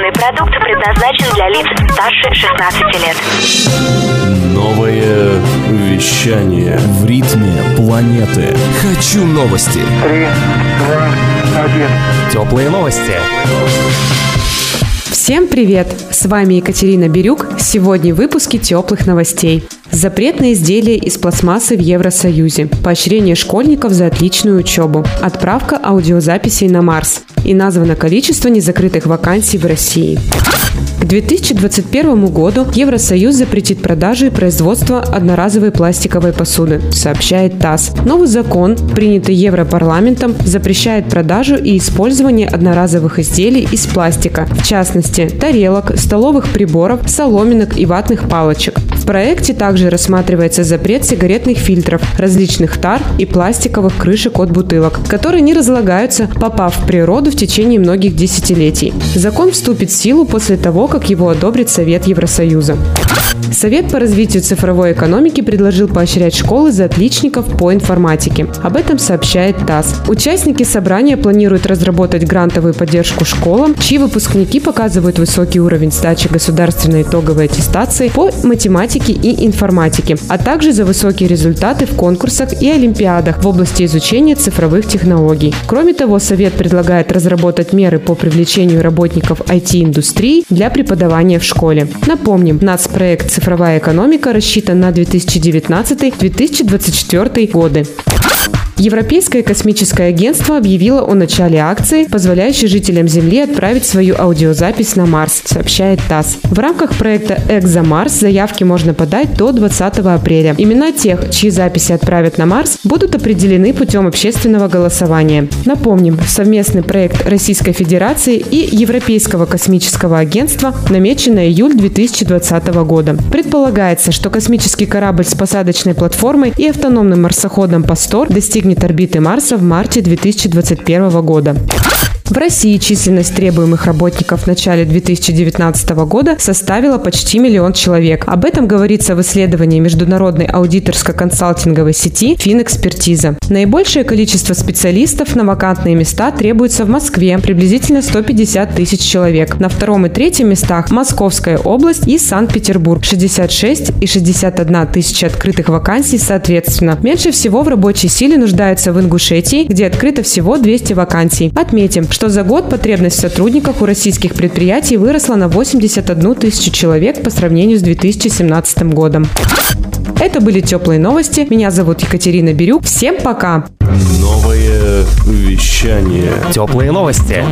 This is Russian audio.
Информационный продукт предназначен для лиц старше 16 лет. Новое вещание в ритме планеты. Хочу новости. Три, два, один. Теплые новости. Всем привет! С вами Екатерина Бирюк. Сегодня в выпуске теплых новостей. Запрет на изделия из пластмассы в Евросоюзе. Поощрение школьников за отличную учебу. Отправка аудиозаписей на Марс. И названо количество незакрытых вакансий в России. К 2021 году Евросоюз запретит продажу и производство одноразовой пластиковой посуды, сообщает ТАСС. Новый закон, принятый Европарламентом, запрещает продажу и использование одноразовых изделий из пластика, в частности, тарелок, столовых приборов, соломинок и ватных палочек. Проекте также рассматривается запрет сигаретных фильтров, различных тар и пластиковых крышек от бутылок, которые не разлагаются, попав в природу в течение многих десятилетий. Закон вступит в силу после того, как его одобрит Совет Евросоюза. Совет по развитию цифровой экономики предложил поощрять школы за отличников по информатике. Об этом сообщает ТАСС. Участники собрания планируют разработать грантовую поддержку школам, чьи выпускники показывают высокий уровень сдачи государственной итоговой аттестации по математике и информатике, а также за высокие результаты в конкурсах и олимпиадах в области изучения цифровых технологий. Кроме того, Совет предлагает разработать меры по привлечению работников IT-индустрии для преподавания в школе. Напомним, нацпроект «Цифровая экономика» рассчитан на 2019-2024 годы. Европейское космическое агентство объявило о начале акции, позволяющей жителям Земли отправить свою аудиозапись на Марс, сообщает ТАСС. В рамках проекта «Экзомарс» заявки можно подать до 20 апреля. Имена тех, чьи записи отправят на Марс, будут определены путем общественного голосования. Напомним, совместный проект Российской Федерации и Европейского космического агентства намечен на июль 2020 года. Предполагается, что космический корабль с посадочной платформой и автономным марсоходом «Пастор» достигнет достигнет орбиты Марса в марте 2021 года. В России численность требуемых работников в начале 2019 года составила почти миллион человек. Об этом говорится в исследовании международной аудиторско-консалтинговой сети «Финэкспертиза». Наибольшее количество специалистов на вакантные места требуется в Москве, приблизительно 150 тысяч человек. На втором и третьем местах Московская область и Санкт-Петербург – 66 и 61 тысячи открытых вакансий соответственно. Меньше всего в рабочей силе нуждаются в Ингушетии, где открыто всего 200 вакансий. Отметим, что что за год потребность в сотрудниках у российских предприятий выросла на 81 тысячу человек по сравнению с 2017 годом. Это были теплые новости. Меня зовут Екатерина Бирюк. Всем пока! Новое вещание. Теплые новости.